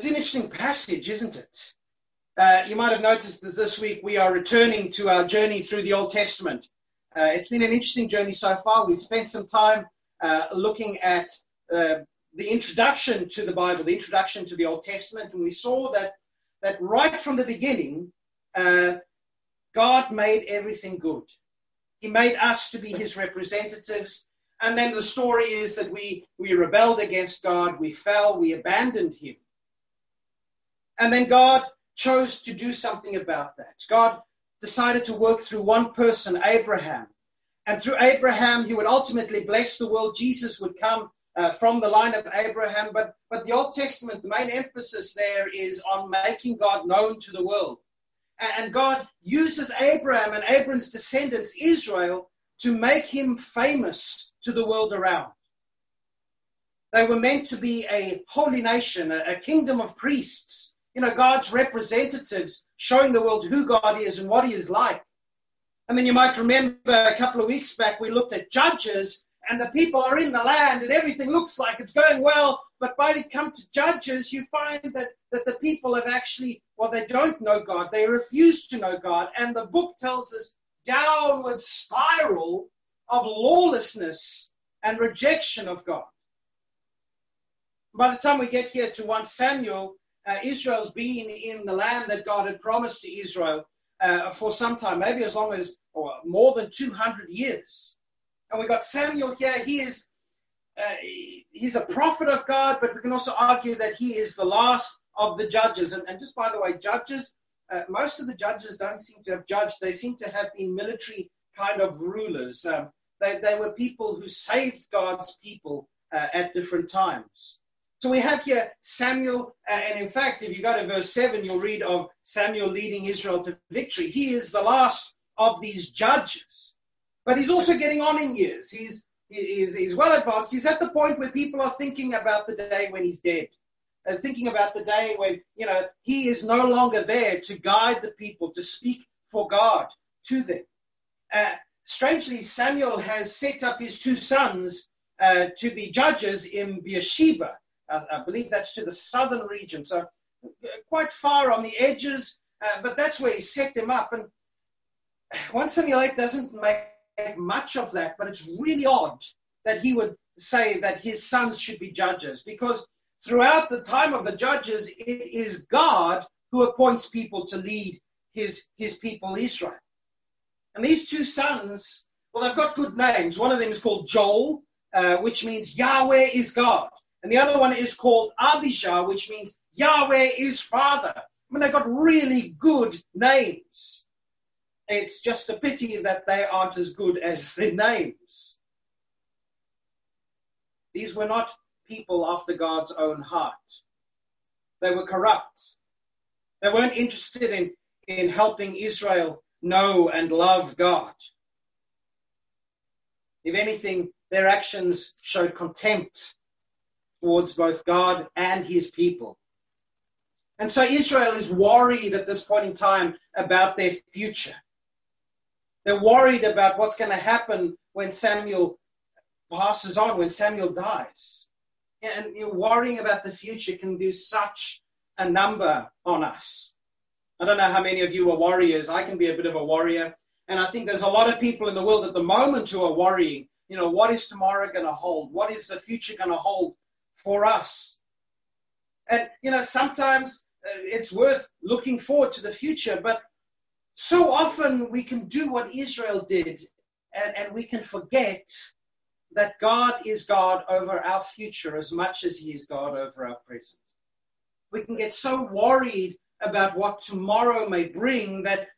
It's an interesting passage, isn't it? Uh, you might have noticed that this week we are returning to our journey through the Old Testament. Uh, it's been an interesting journey so far. We've spent some time uh, looking at uh, the introduction to the Bible, the introduction to the Old Testament, and we saw that that right from the beginning, uh, God made everything good. He made us to be His representatives, and then the story is that we we rebelled against God, we fell, we abandoned Him, and then God chose to do something about that. God decided to work through one person, Abraham. And through Abraham, he would ultimately bless the world. Jesus would come uh, from the line of Abraham. But, but the Old Testament, the main emphasis there is on making God known to the world. And God uses Abraham and Abraham's descendants, Israel, to make him famous to the world around. They were meant to be a holy nation, a, a kingdom of priests, you know, God's representatives showing the world who God is and what he is like. And then you might remember a couple of weeks back, we looked at judges and the people are in the land and everything looks like it's going well. But by the come to judges, you find that, that the people have actually, well, they don't know God. They refuse to know God. And the book tells us downward spiral of lawlessness and rejection of God. By the time we get here to 1 Samuel, uh, Israel's been in the land that God had promised to Israel uh, for some time, maybe as long as or more than 200 years. And we got Samuel here. He is uh, he's a prophet of God, but we can also argue that he is the last of the judges. And, and just by the way, judges, uh, most of the judges don't seem to have judged. They seem to have been military kind of rulers. Um, they, they were people who saved God's people uh, at different times. So we have here Samuel, uh, and in fact, if you go to verse 7, you'll read of Samuel leading Israel to victory. He is the last of these judges. But he's also getting on in years. He's, he's, he's well advanced. He's at the point where people are thinking about the day when he's dead. And thinking about the day when, you know, he is no longer there to guide the people, to speak for God to them. Uh, strangely, Samuel has set up his two sons uh, to be judges in Beersheba. I, I believe that's to the southern region, so quite far on the edges, uh, but that's where he set them up. And 1 Samuel 8 doesn't make much of that, but it's really odd that he would say that his sons should be judges, because throughout the time of the judges, it is God who appoints people to lead his, his people Israel. And these two sons, well, they've got good names. One of them is called Joel, uh, which means Yahweh is God. And the other one is called Abijah, which means Yahweh is Father. I mean, they've got really good names. It's just a pity that they aren't as good as their names. These were not people after God's own heart. They were corrupt. They weren't interested in, in helping Israel know and love God. If anything, their actions showed contempt towards both God and his people. And so Israel is worried at this point in time about their future. They're worried about what's going to happen when Samuel passes on, when Samuel dies. And you know, worrying about the future can do such a number on us. I don't know how many of you are warriors. I can be a bit of a warrior. And I think there's a lot of people in the world at the moment who are worrying. You know, what is tomorrow going to hold? What is the future going to hold for us. And, you know, sometimes uh, it's worth looking forward to the future, but so often we can do what Israel did and, and we can forget that God is God over our future as much as He is God over our present. We can get so worried about what tomorrow may bring that,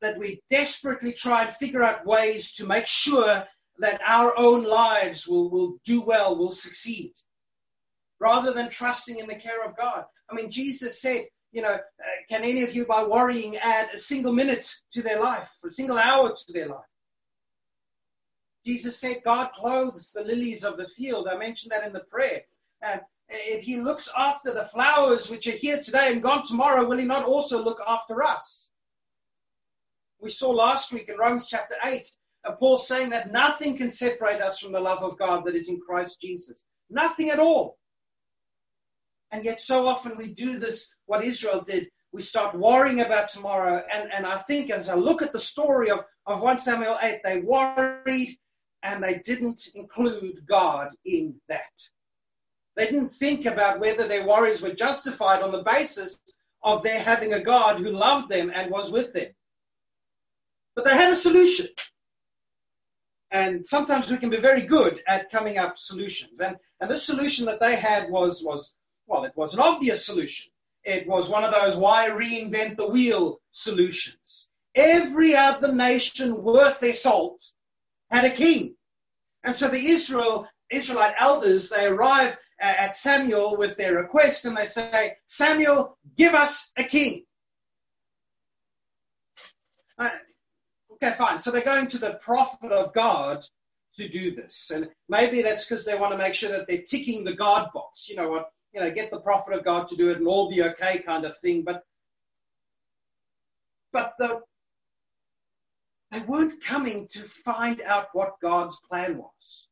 that we desperately try and figure out ways to make sure that our own lives will, will do well, will succeed rather than trusting in the care of God. I mean, Jesus said, you know, uh, can any of you by worrying add a single minute to their life, a single hour to their life? Jesus said, God clothes the lilies of the field. I mentioned that in the prayer. And if he looks after the flowers which are here today and gone tomorrow, will he not also look after us? We saw last week in Romans chapter 8, uh, Paul saying that nothing can separate us from the love of God that is in Christ Jesus. Nothing at all. And yet, so often we do this, what Israel did. We start worrying about tomorrow. And, and I think as I look at the story of, of 1 Samuel 8, they worried and they didn't include God in that. They didn't think about whether their worries were justified on the basis of their having a God who loved them and was with them. But they had a solution. And sometimes we can be very good at coming up solutions. And, and the solution that they had was, was, well, it was an obvious solution. It was one of those why reinvent the wheel solutions. Every other nation worth their salt had a king. And so the Israel, Israelite elders, they arrive at Samuel with their request and they say, Samuel, give us a king. Uh, okay, fine. So they're going to the prophet of God to do this. And maybe that's because they want to make sure that they're ticking the God box. You know what? You know, get the prophet of God to do it and all be okay kind of thing. But but the, they weren't coming to find out what God's plan was.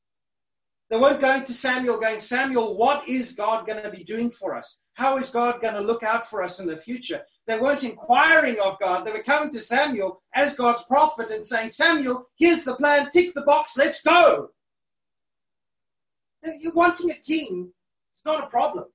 They weren't going to Samuel going, Samuel, what is God going to be doing for us? How is God going to look out for us in the future? They weren't inquiring of God. They were coming to Samuel as God's prophet and saying, Samuel, here's the plan, tick the box, let's go. You're wanting a king, it's not a problem.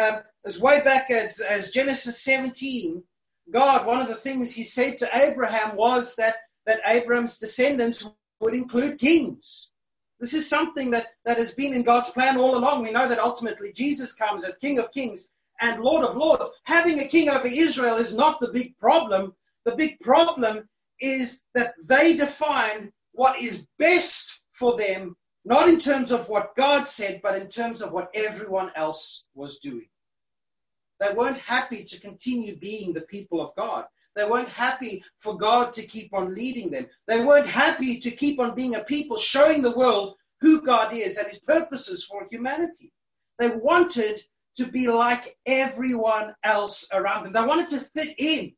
Um, as way back as, as Genesis 17, God, one of the things he said to Abraham was that, that Abraham's descendants would include kings. This is something that, that has been in God's plan all along. We know that ultimately Jesus comes as King of Kings and Lord of Lords. Having a king over Israel is not the big problem. The big problem is that they define what is best for them, not in terms of what God said, but in terms of what everyone else was doing. They weren't happy to continue being the people of God. They weren't happy for God to keep on leading them. They weren't happy to keep on being a people showing the world who God is and his purposes for humanity. They wanted to be like everyone else around them. They wanted to fit in.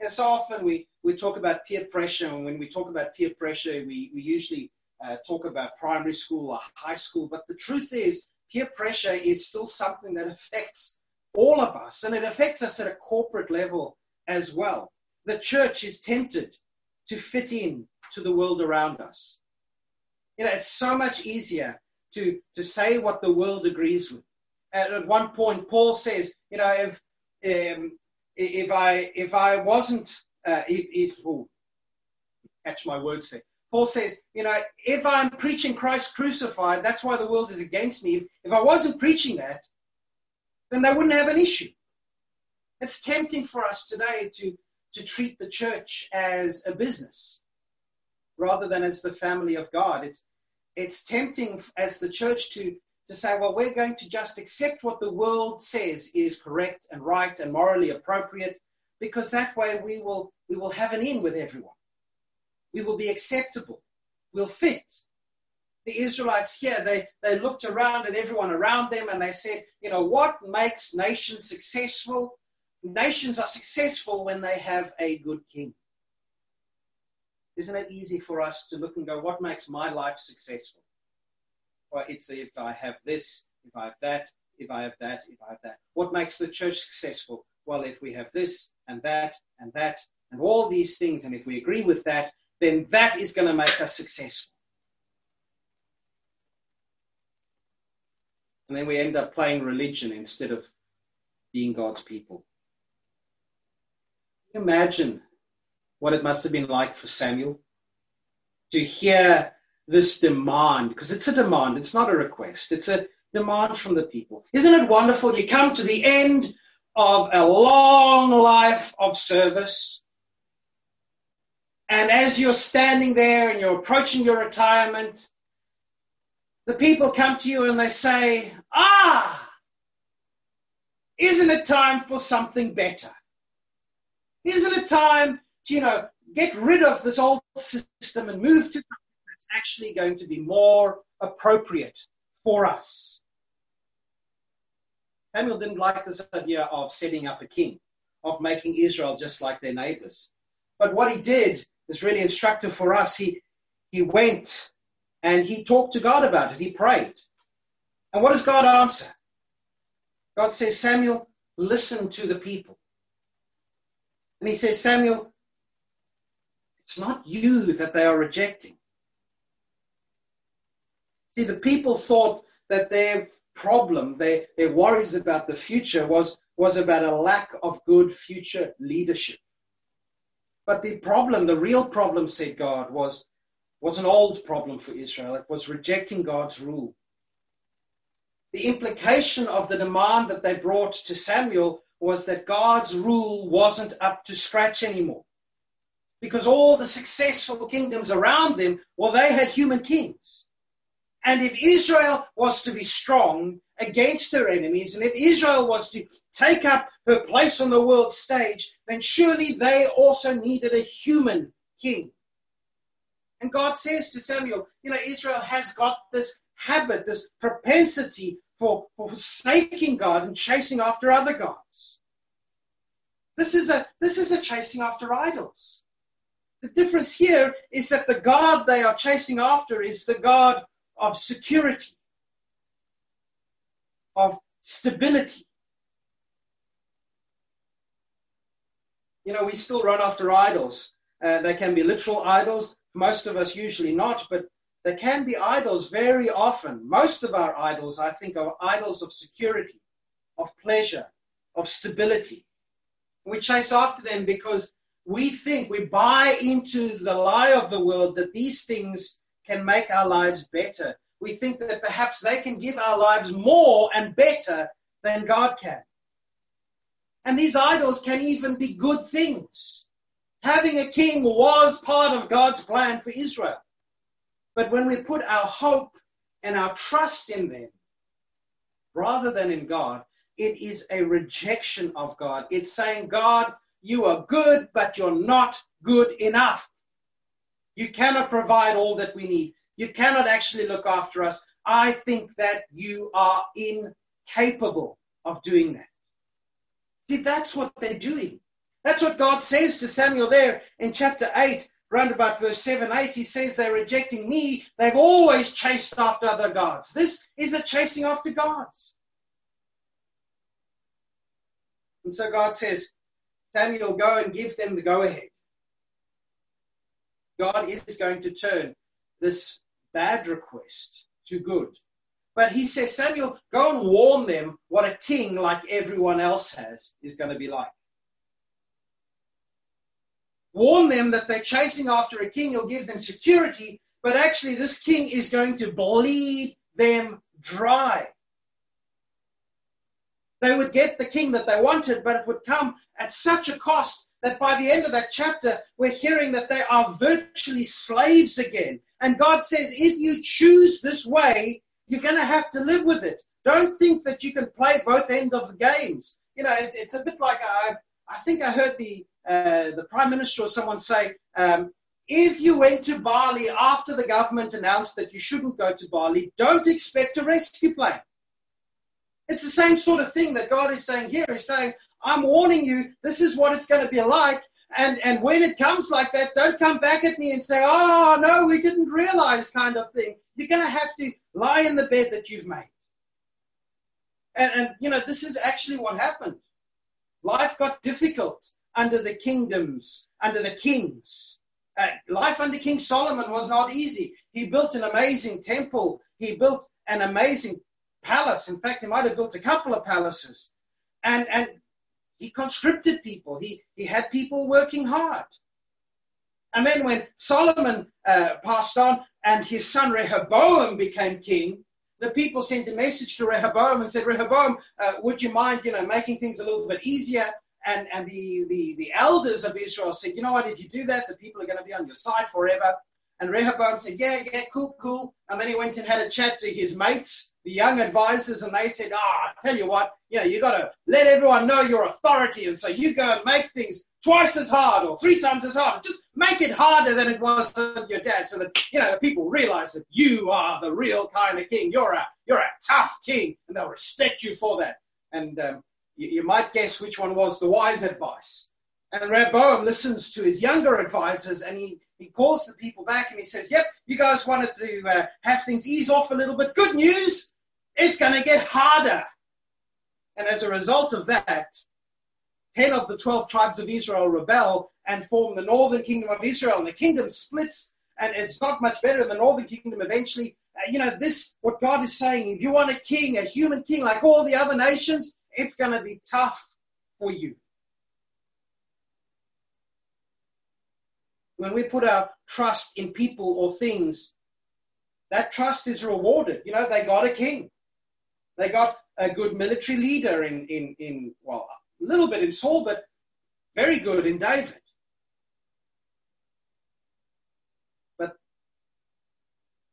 And so often we, we talk about peer pressure, and when we talk about peer pressure, we, we usually uh, talk about primary school or high school. But the truth is, peer pressure is still something that affects all of us, and it affects us at a corporate level as well. The church is tempted to fit in to the world around us. You know, it's so much easier to, to say what the world agrees with. And at one point, Paul says, you know, if um, if I if I wasn't, uh, if, oh, catch my words there. Paul says, you know, if I'm preaching Christ crucified, that's why the world is against me. If, if I wasn't preaching that, then they wouldn't have an issue. It's tempting for us today to, to treat the church as a business rather than as the family of God. It's, it's tempting as the church to, to say, well, we're going to just accept what the world says is correct and right and morally appropriate, because that way we will, we will have an in with everyone. We will be acceptable. We'll fit the Israelites here, they, they looked around at everyone around them and they said, you know, what makes nations successful? Nations are successful when they have a good king. Isn't it easy for us to look and go, what makes my life successful? Well, it's if I have this, if I have that, if I have that, if I have that. What makes the church successful? Well, if we have this and that and that and all these things, and if we agree with that, then that is going to make us successful. And then we end up playing religion instead of being God's people. Imagine what it must have been like for Samuel to hear this demand, because it's a demand, it's not a request, it's a demand from the people. Isn't it wonderful? You come to the end of a long life of service. And as you're standing there and you're approaching your retirement, the people come to you and they say, Ah, isn't it time for something better? Isn't it time to, you know, get rid of this old system and move to something that's actually going to be more appropriate for us? Samuel didn't like this idea of setting up a king, of making Israel just like their neighbors. But what he did is really instructive for us. He, he went and he talked to God about it. He prayed. And what does God answer? God says, Samuel, listen to the people. And he says, Samuel, it's not you that they are rejecting. See, the people thought that their problem, their, their worries about the future was, was about a lack of good future leadership. But the problem, the real problem, said God, was, was an old problem for Israel. It was rejecting God's rule. The implication of the demand that they brought to Samuel was that God's rule wasn't up to scratch anymore. Because all the successful kingdoms around them, well, they had human kings. And if Israel was to be strong against her enemies, and if Israel was to take up her place on the world stage, then surely they also needed a human king. And God says to Samuel, you know, Israel has got this habit, this propensity for, for forsaking God and chasing after other gods. This is a this is a chasing after idols. The difference here is that the God they are chasing after is the God of security, of stability. You know, we still run after idols. Uh, they can be literal idols. Most of us usually not, but there can be idols very often. Most of our idols, I think, are idols of security, of pleasure, of stability. We chase after them because we think, we buy into the lie of the world that these things can make our lives better. We think that perhaps they can give our lives more and better than God can. And these idols can even be good things. Having a king was part of God's plan for Israel. But when we put our hope and our trust in them rather than in God, it is a rejection of God. It's saying, God, you are good, but you're not good enough. You cannot provide all that we need. You cannot actually look after us. I think that you are incapable of doing that. See, that's what they're doing. That's what God says to Samuel there in chapter 8, round about verse 7 8. He says they're rejecting me. They've always chased after other gods. This is a chasing after gods. And so God says, Samuel, go and give them the go ahead. God is going to turn this bad request to good. But he says, Samuel, go and warn them what a king like everyone else has is going to be like. Warn them that they're chasing after a king who'll give them security, but actually this king is going to bleed them dry. They would get the king that they wanted, but it would come at such a cost that by the end of that chapter, we're hearing that they are virtually slaves again. And God says, if you choose this way, you're going to have to live with it. Don't think that you can play both ends of the games. You know, it's, it's a bit like I, I think I heard the uh, the prime minister or someone say, um, if you went to Bali after the government announced that you shouldn't go to Bali, don't expect a rescue plane. It's the same sort of thing that God is saying here. He's saying, I'm warning you, this is what it's going to be like. And, and when it comes like that, don't come back at me and say, oh, no, we didn't realize kind of thing. You're going to have to lie in the bed that you've made. And, and, you know, this is actually what happened. Life got difficult under the kingdoms, under the kings. Uh, life under King Solomon was not easy. He built an amazing temple. He built an amazing palace. In fact, he might have built a couple of palaces. And, and he conscripted people. He, he had people working hard. And then when Solomon uh, passed on and his son Rehoboam became king, the people sent a message to Rehoboam and said, Rehoboam, uh, would you mind, you know, making things a little bit easier? And, and the, the, the elders of Israel said, you know what, if you do that, the people are going to be on your side forever. And Rehoboam said, yeah, yeah, cool, cool. And then he went and had a chat to his mates, the young advisors, and they said, ah, oh, I tell you what, you know, you got to let everyone know your authority. And so you go and make things twice as hard or three times as hard. Just make it harder than it was with your dad so that, you know, the people realize that you are the real kind of king. You're a, you're a tough king and they'll respect you for that. And um, you, you might guess which one was the wise advice. And Rehoboam listens to his younger advisors and he he calls the people back and he says, Yep, you guys wanted to uh, have things ease off a little bit. Good news. It's going to get harder. And as a result of that, 10 of the 12 tribes of Israel rebel and form the northern kingdom of Israel, and the kingdom splits, and it's not much better. Than the northern kingdom eventually, uh, you know, this, what God is saying, if you want a king, a human king like all the other nations, it's going to be tough for you. When we put our trust in people or things, that trust is rewarded. You know, they got a king. They got a good military leader in, in, in well, a little bit in Saul, but very good in David. But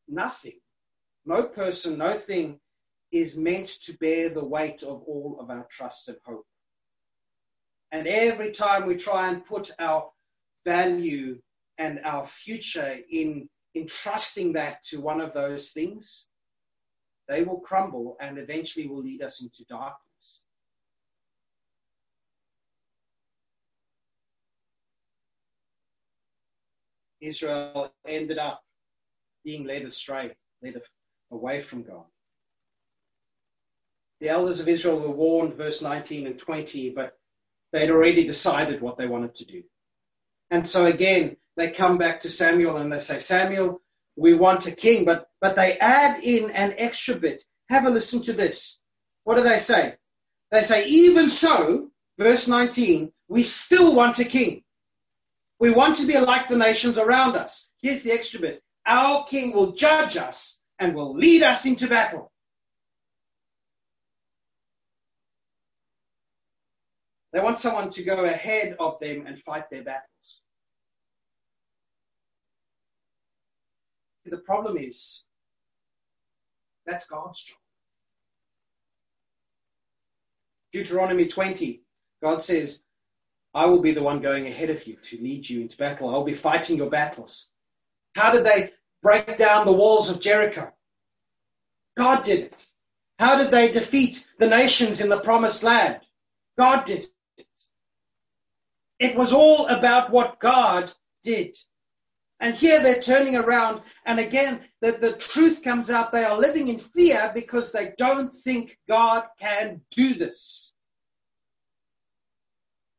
nothing, no person, no thing is meant to bear the weight of all of our trust and hope. And every time we try and put our value and our future in, in trusting that to one of those things, they will crumble and eventually will lead us into darkness. Israel ended up being led astray, led away from God. The elders of Israel were warned, verse 19 and 20, but they'd already decided what they wanted to do. And so again, they come back to Samuel and they say, Samuel, we want a king, but, but they add in an extra bit. Have a listen to this. What do they say? They say, even so, verse 19, we still want a king. We want to be like the nations around us. Here's the extra bit. Our king will judge us and will lead us into battle. They want someone to go ahead of them and fight their The problem is that's God's job. Deuteronomy 20, God says, I will be the one going ahead of you to lead you into battle. I'll be fighting your battles. How did they break down the walls of Jericho? God did it. How did they defeat the nations in the promised land? God did it. It was all about what God did. And here they're turning around, and again, the, the truth comes out. They are living in fear because they don't think God can do this.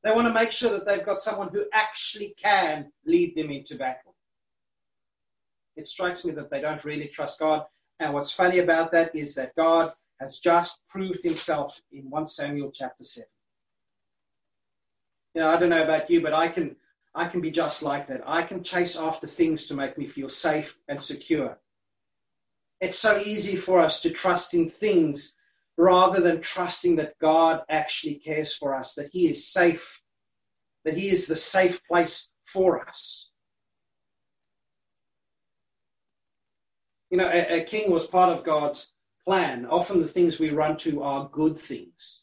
They want to make sure that they've got someone who actually can lead them into battle. It strikes me that they don't really trust God. And what's funny about that is that God has just proved himself in 1 Samuel chapter 7. You know, I don't know about you, but I can I can be just like that. I can chase after things to make me feel safe and secure. It's so easy for us to trust in things rather than trusting that God actually cares for us, that He is safe, that He is the safe place for us. You know, a, a king was part of God's plan. Often the things we run to are good things.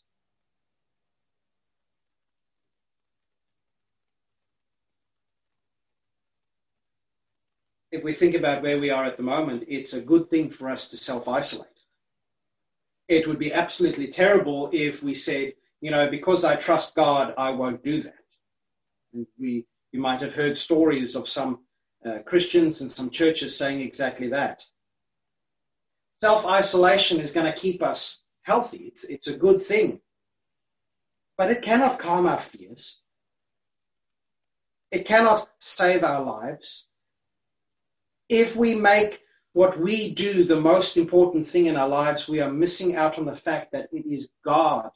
If we think about where we are at the moment, it's a good thing for us to self isolate it would be absolutely terrible if we said, you know, because I trust God, I won't do that. And we, you might have heard stories of some uh, Christians and some churches saying exactly that. Self isolation is going to keep us healthy. It's, it's a good thing. But it cannot calm our fears. It cannot save our lives. If we make what we do, the most important thing in our lives, we are missing out on the fact that it is God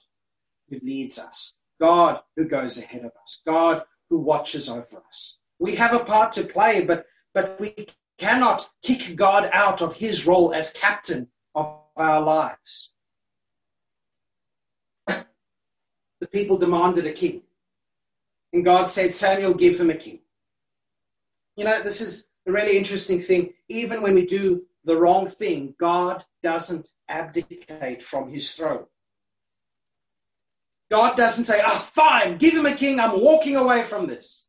who leads us, God who goes ahead of us, God who watches over us. We have a part to play, but, but we cannot kick God out of his role as captain of our lives. the people demanded a king. And God said, Samuel, give them a king. You know, this is the really interesting thing, even when we do the wrong thing, God doesn't abdicate from his throne. God doesn't say, ah, oh, fine, give him a king, I'm walking away from this.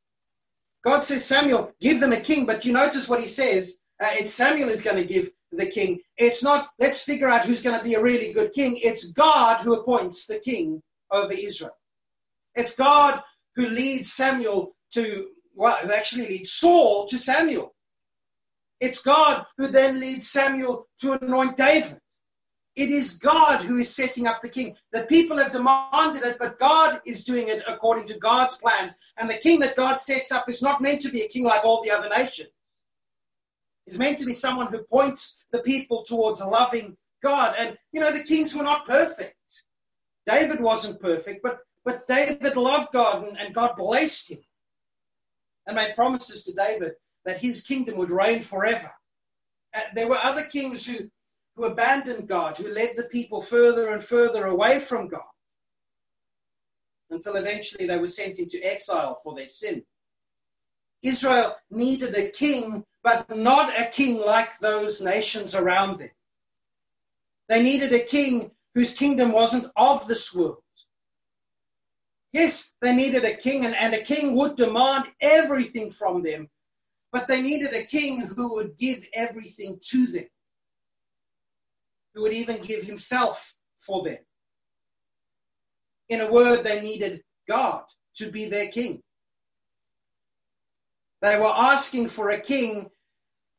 God says, Samuel, give them a king, but you notice what he says, uh, it's Samuel is going to give the king. It's not, let's figure out who's going to be a really good king. It's God who appoints the king over Israel. It's God who leads Samuel to, well, who actually leads Saul to Samuel. It's God who then leads Samuel to anoint David. It is God who is setting up the king. The people have demanded it, but God is doing it according to God's plans. And the king that God sets up is not meant to be a king like all the other nations. He's meant to be someone who points the people towards a loving God. And, you know, the kings were not perfect. David wasn't perfect, but, but David loved God and, and God blessed him and made promises to David that his kingdom would reign forever. There were other kings who who abandoned God, who led the people further and further away from God until eventually they were sent into exile for their sin. Israel needed a king, but not a king like those nations around them. They needed a king whose kingdom wasn't of this world. Yes, they needed a king, and, and a king would demand everything from them, but they needed a king who would give everything to them who would even give himself for them. In a word, they needed God to be their king. They were asking for a king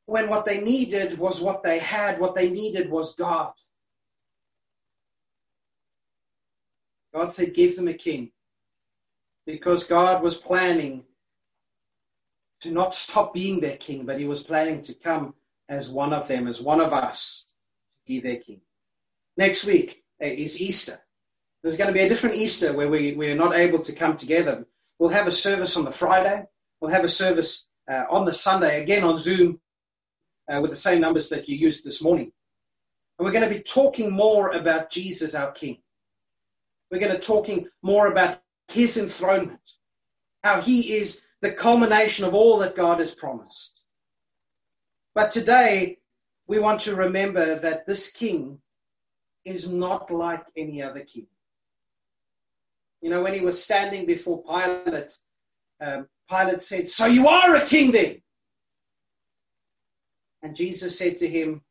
when what they needed was what they had, what they needed was God. God said, Give them a king. Because God was planning to not stop being their king, but He was planning to come as one of them, as one of us, to be their king. Next week uh, is Easter. There's going to be a different Easter where we, we're not able to come together. We'll have a service on the Friday. We'll have a service uh, on the Sunday, again on Zoom, uh, with the same numbers that you used this morning. And we're going to be talking more about Jesus, our King. We're going to be talking more about his enthronement, how he is the culmination of all that God has promised. But today, we want to remember that this king is not like any other king. You know, when he was standing before Pilate, um, Pilate said, So you are a king then? And Jesus said to him,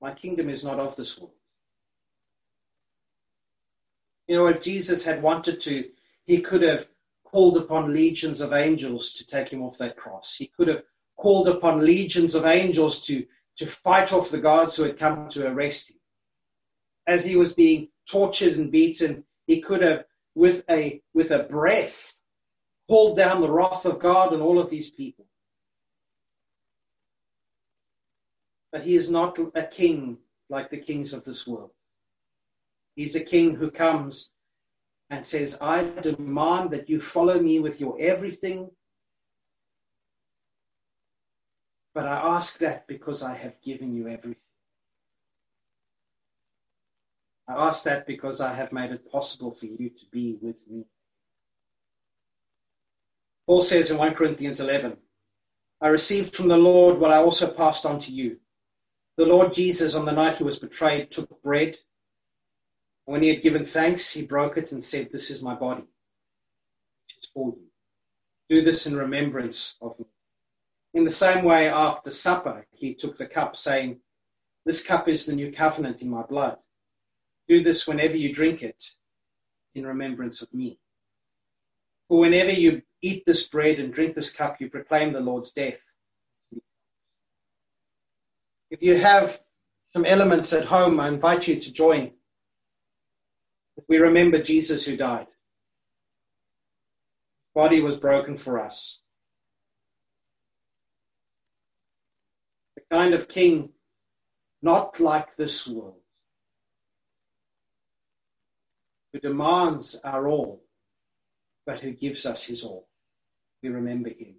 My kingdom is not of this world. You know, if Jesus had wanted to, he could have called upon legions of angels to take him off that cross. He could have called upon legions of angels to, to fight off the guards who had come to arrest him. As he was being tortured and beaten, he could have, with a, with a breath, called down the wrath of God on all of these people. But he is not a king like the kings of this world. He's a king who comes and says, I demand that you follow me with your everything But I ask that because I have given you everything. I ask that because I have made it possible for you to be with me. Paul says in 1 Corinthians 11, I received from the Lord what I also passed on to you. The Lord Jesus, on the night he was betrayed, took bread. When he had given thanks, he broke it and said, This is my body, which is for you. Do this in remembrance of me. In the same way, after supper, he took the cup, saying, This cup is the new covenant in my blood. Do this whenever you drink it in remembrance of me. For whenever you eat this bread and drink this cup, you proclaim the Lord's death. If you have some elements at home, I invite you to join. We remember Jesus who died. Body was broken for us. The kind of king not like this world, who demands our all, but who gives us his all. We remember him.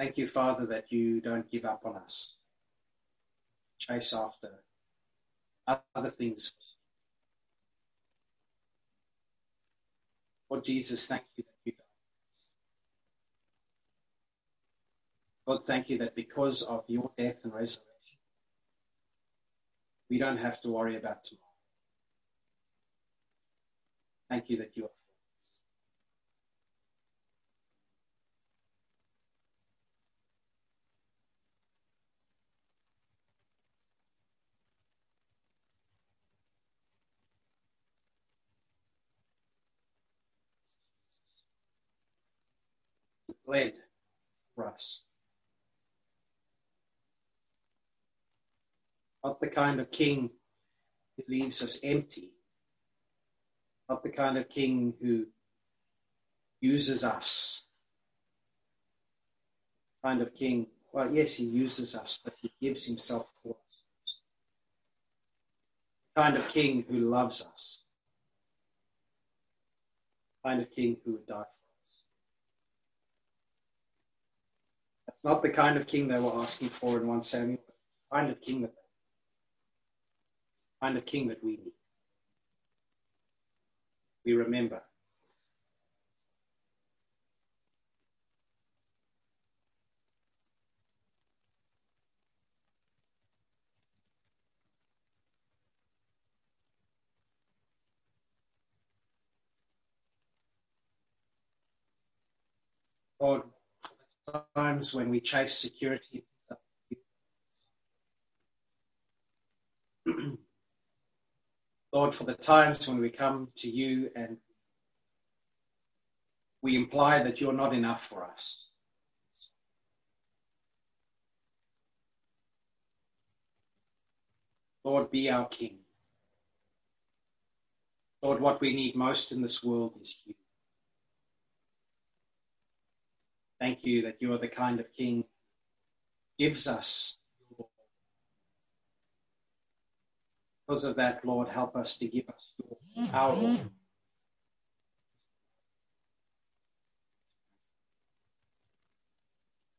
Thank you, Father, that you don't give up on us. Chase after other things. Lord Jesus, thank you that you don't. God, thank you that because of your death and resurrection, we don't have to worry about tomorrow. Thank you that you are for us. Not the kind of king who leaves us empty. Not the kind of king who uses us. Kind of king, well, yes, he uses us, but he gives himself for us. Kind of king who loves us. Kind of king who would die for us. That's not the kind of king they were asking for in 1 Samuel, the kind of king that kind of king that we need. We remember. Lord, times when we chase security Lord, for the times when we come to you and we imply that you're not enough for us. Lord, be our King. Lord, what we need most in this world is you. Thank you that you are the kind of King gives us Because of that, Lord, help us to give us our all.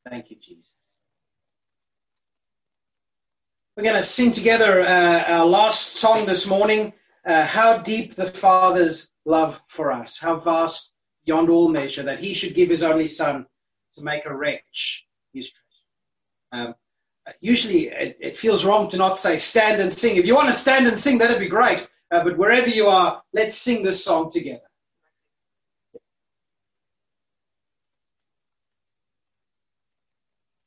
Thank you, Jesus. We're going to sing together uh, our last song this morning. Uh, how deep the Father's love for us, how vast beyond all measure, that He should give His only Son to make a wretch His treasure. Um, usually it, it, feels wrong to not say stand and sing. If you want to stand and sing, that'd be great. Uh, but wherever you are, let's sing this song together.